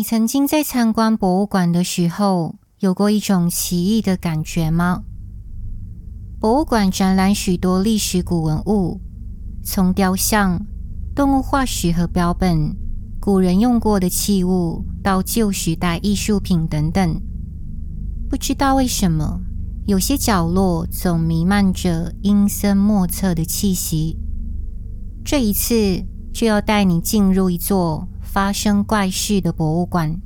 你曾经在参观博物馆的时候，有过一种奇异的感觉吗？博物馆展览许多历史古文物，从雕像、动物化石和标本、古人用过的器物，到旧时代艺术品等等。不知道为什么，有些角落总弥漫着阴森莫测的气息。这一次就要带你进入一座发生怪事的博物馆。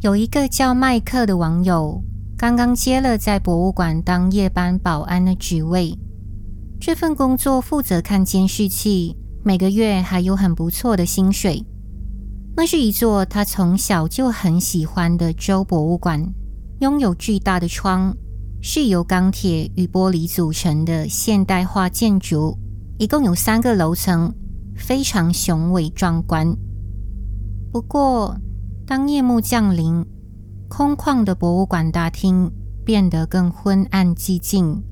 有一个叫麦克的网友，刚刚接了在博物馆当夜班保安的职位。这份工作负责看监视器，每个月还有很不错的薪水。那是一座他从小就很喜欢的州博物馆，拥有巨大的窗，是由钢铁与玻璃组成的现代化建筑，一共有三个楼层，非常雄伟壮观。不过，当夜幕降临，空旷的博物馆大厅变得更昏暗寂静，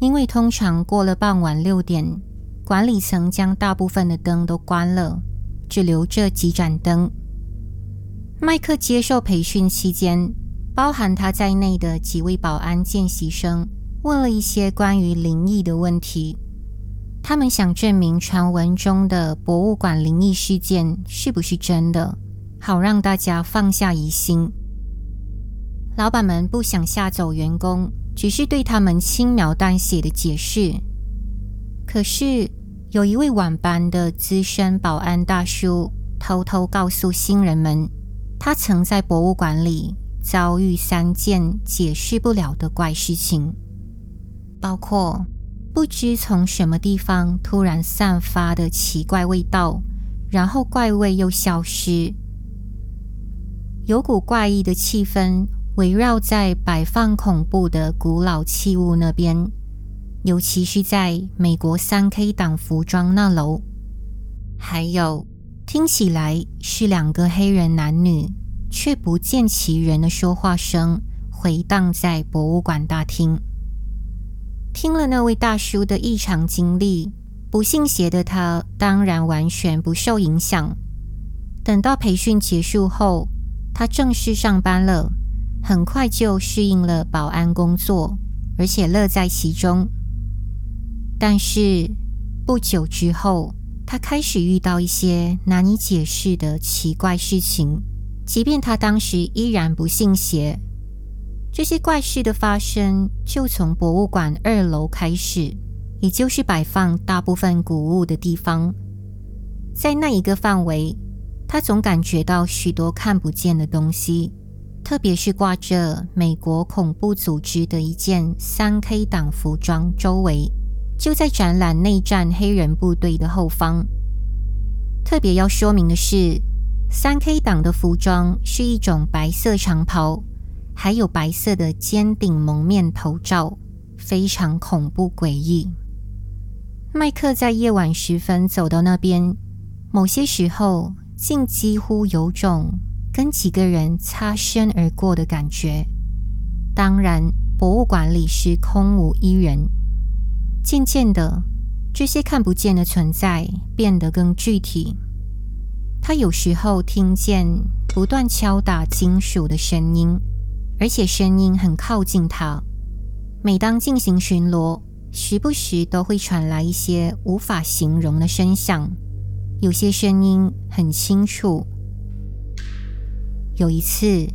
因为通常过了傍晚六点，管理层将大部分的灯都关了。只留着几盏灯。麦克接受培训期间，包含他在内的几位保安见习生问了一些关于灵异的问题。他们想证明传闻中的博物馆灵异事件是不是真的，好让大家放下疑心。老板们不想吓走员工，只是对他们轻描淡写的解释。可是，有一位晚班的资深保安大叔偷偷告诉新人们，他曾在博物馆里遭遇三件解释不了的怪事情，包括不知从什么地方突然散发的奇怪味道，然后怪味又消失，有股怪异的气氛围绕在摆放恐怖的古老器物那边。尤其是在美国三 K 党服装那楼，还有听起来是两个黑人男女却不见其人的说话声回荡在博物馆大厅。听了那位大叔的异常经历，不信邪的他当然完全不受影响。等到培训结束后，他正式上班了，很快就适应了保安工作，而且乐在其中。但是不久之后，他开始遇到一些难以解释的奇怪事情。即便他当时依然不信邪，这些怪事的发生就从博物馆二楼开始，也就是摆放大部分古物的地方。在那一个范围，他总感觉到许多看不见的东西，特别是挂着美国恐怖组织的一件三 K 党服装周围。就在展览内战黑人部队的后方。特别要说明的是，三 K 党的服装是一种白色长袍，还有白色的尖顶蒙面头罩，非常恐怖诡异。麦克在夜晚时分走到那边，某些时候竟几乎有种跟几个人擦身而过的感觉。当然，博物馆里是空无一人。渐渐的，这些看不见的存在变得更具体。他有时候听见不断敲打金属的声音，而且声音很靠近他。每当进行巡逻，时不时都会传来一些无法形容的声响，有些声音很清楚。有一次，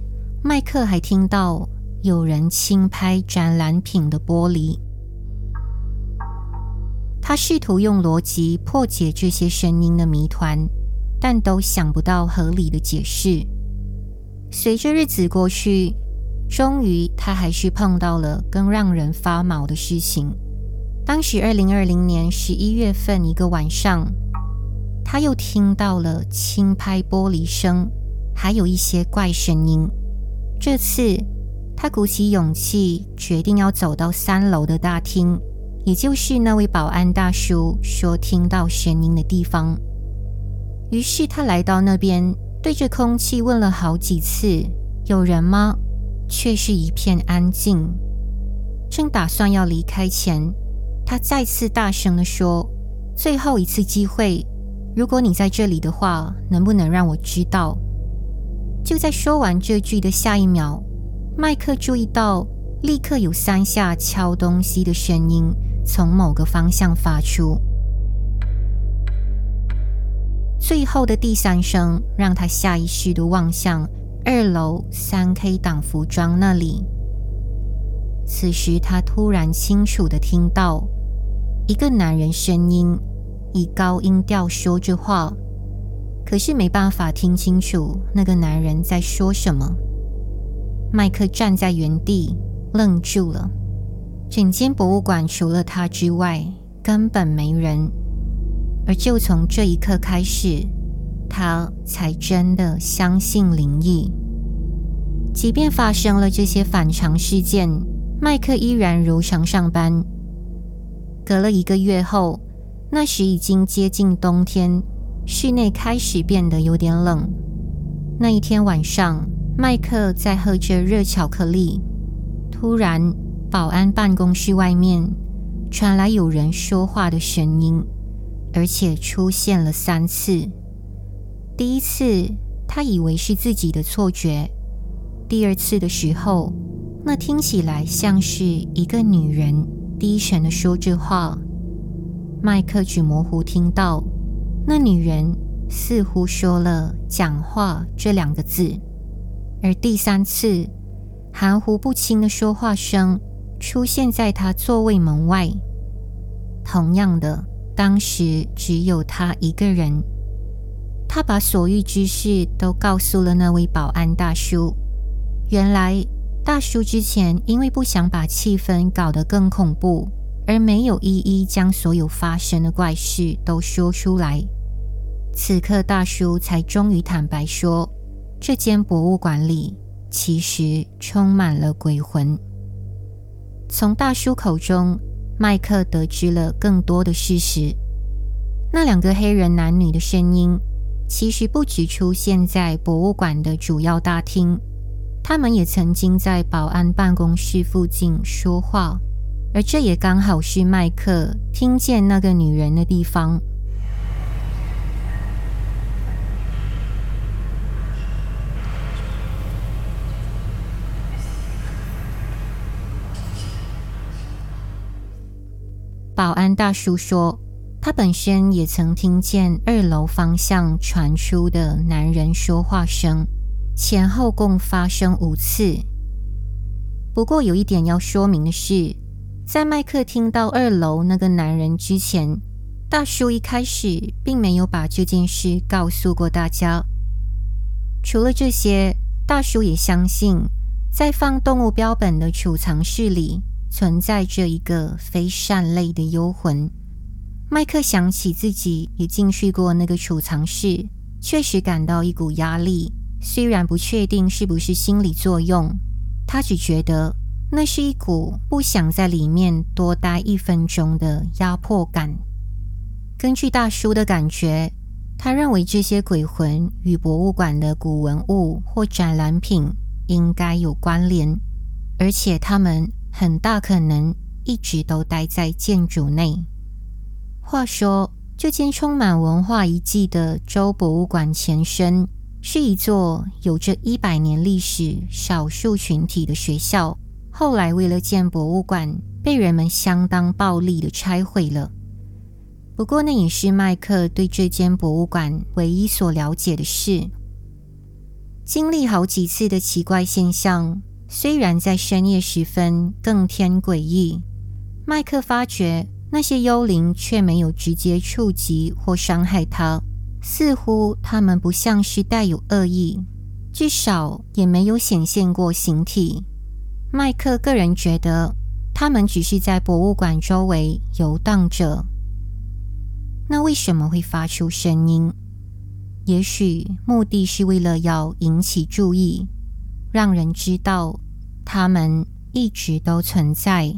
麦克还听到有人轻拍展览品的玻璃。他试图用逻辑破解这些声音的谜团，但都想不到合理的解释。随着日子过去，终于他还是碰到了更让人发毛的事情。当时，二零二零年十一月份一个晚上，他又听到了轻拍玻璃声，还有一些怪声音。这次，他鼓起勇气，决定要走到三楼的大厅。也就是那位保安大叔说听到声音的地方。于是他来到那边，对着空气问了好几次：“有人吗？”却是一片安静。正打算要离开前，他再次大声地说：“最后一次机会，如果你在这里的话，能不能让我知道？”就在说完这句的下一秒，麦克注意到，立刻有三下敲东西的声音从某个方向发出。最后的第三声让他下意识地望向二楼三 K 档服装那里。此时，他突然清楚地听到一个男人声音以高音调说着话，可是没办法听清楚那个男人在说什么。麦克站在原地愣住了，整间博物馆除了他之外根本没人。而就从这一刻开始，他才真的相信灵异。即便发生了这些反常事件，麦克依然如常上班。隔了一个月后，那时已经接近冬天，室内开始变得有点冷。那一天晚上，麦克在喝着热巧克力，突然，保安办公室外面传来有人说话的声音。而且出现了三次。第一次，他以为是自己的错觉；第二次的时候，那听起来像是一个女人低沉的说着话。麦克只模糊听到那女人似乎说了“讲话”这两个字。而第三次，含糊不清的说话声出现在他座位门外。同样的。当时只有他一个人，他把所遇之事都告诉了那位保安大叔。原来，大叔之前因为不想把气氛搞得更恐怖，而没有一一将所有发生的怪事都说出来。此刻，大叔才终于坦白说，这间博物馆里其实充满了鬼魂。从大叔口中，麦克得知了更多的事实。那两个黑人男女的声音，其实不止出现在博物馆的主要大厅，他们也曾经在保安办公室附近说话，而这也刚好是麦克听见那个女人的地方。保安大叔说，他本身也曾听见二楼方向传出的男人说话声，前后共发生五次。不过有一点要说明的是，在麦克听到二楼那个男人之前，大叔一开始并没有把这件事告诉过大家。除了这些，大叔也相信，在放动物标本的储藏室里。存在着一个非善类的幽魂。麦克想起自己也进去过那个储藏室，确实感到一股压力。虽然不确定是不是心理作用，他只觉得那是一股不想在里面多待一分钟的压迫感。根据大叔的感觉，他认为这些鬼魂与博物馆的古文物或展览品应该有关联，而且他们。很大可能一直都待在建筑内。话说，这间充满文化遗迹的州博物馆前身是一座有着一百年历史、少数群体的学校。后来为了建博物馆，被人们相当暴力的拆毁了。不过，那也是麦克对这间博物馆唯一所了解的事。经历好几次的奇怪现象。虽然在深夜时分更添诡异，麦克发觉那些幽灵却没有直接触及或伤害他，似乎他们不像是带有恶意，至少也没有显现过形体。麦克个人觉得，他们只是在博物馆周围游荡着。那为什么会发出声音？也许目的是为了要引起注意。让人知道，他们一直都存在。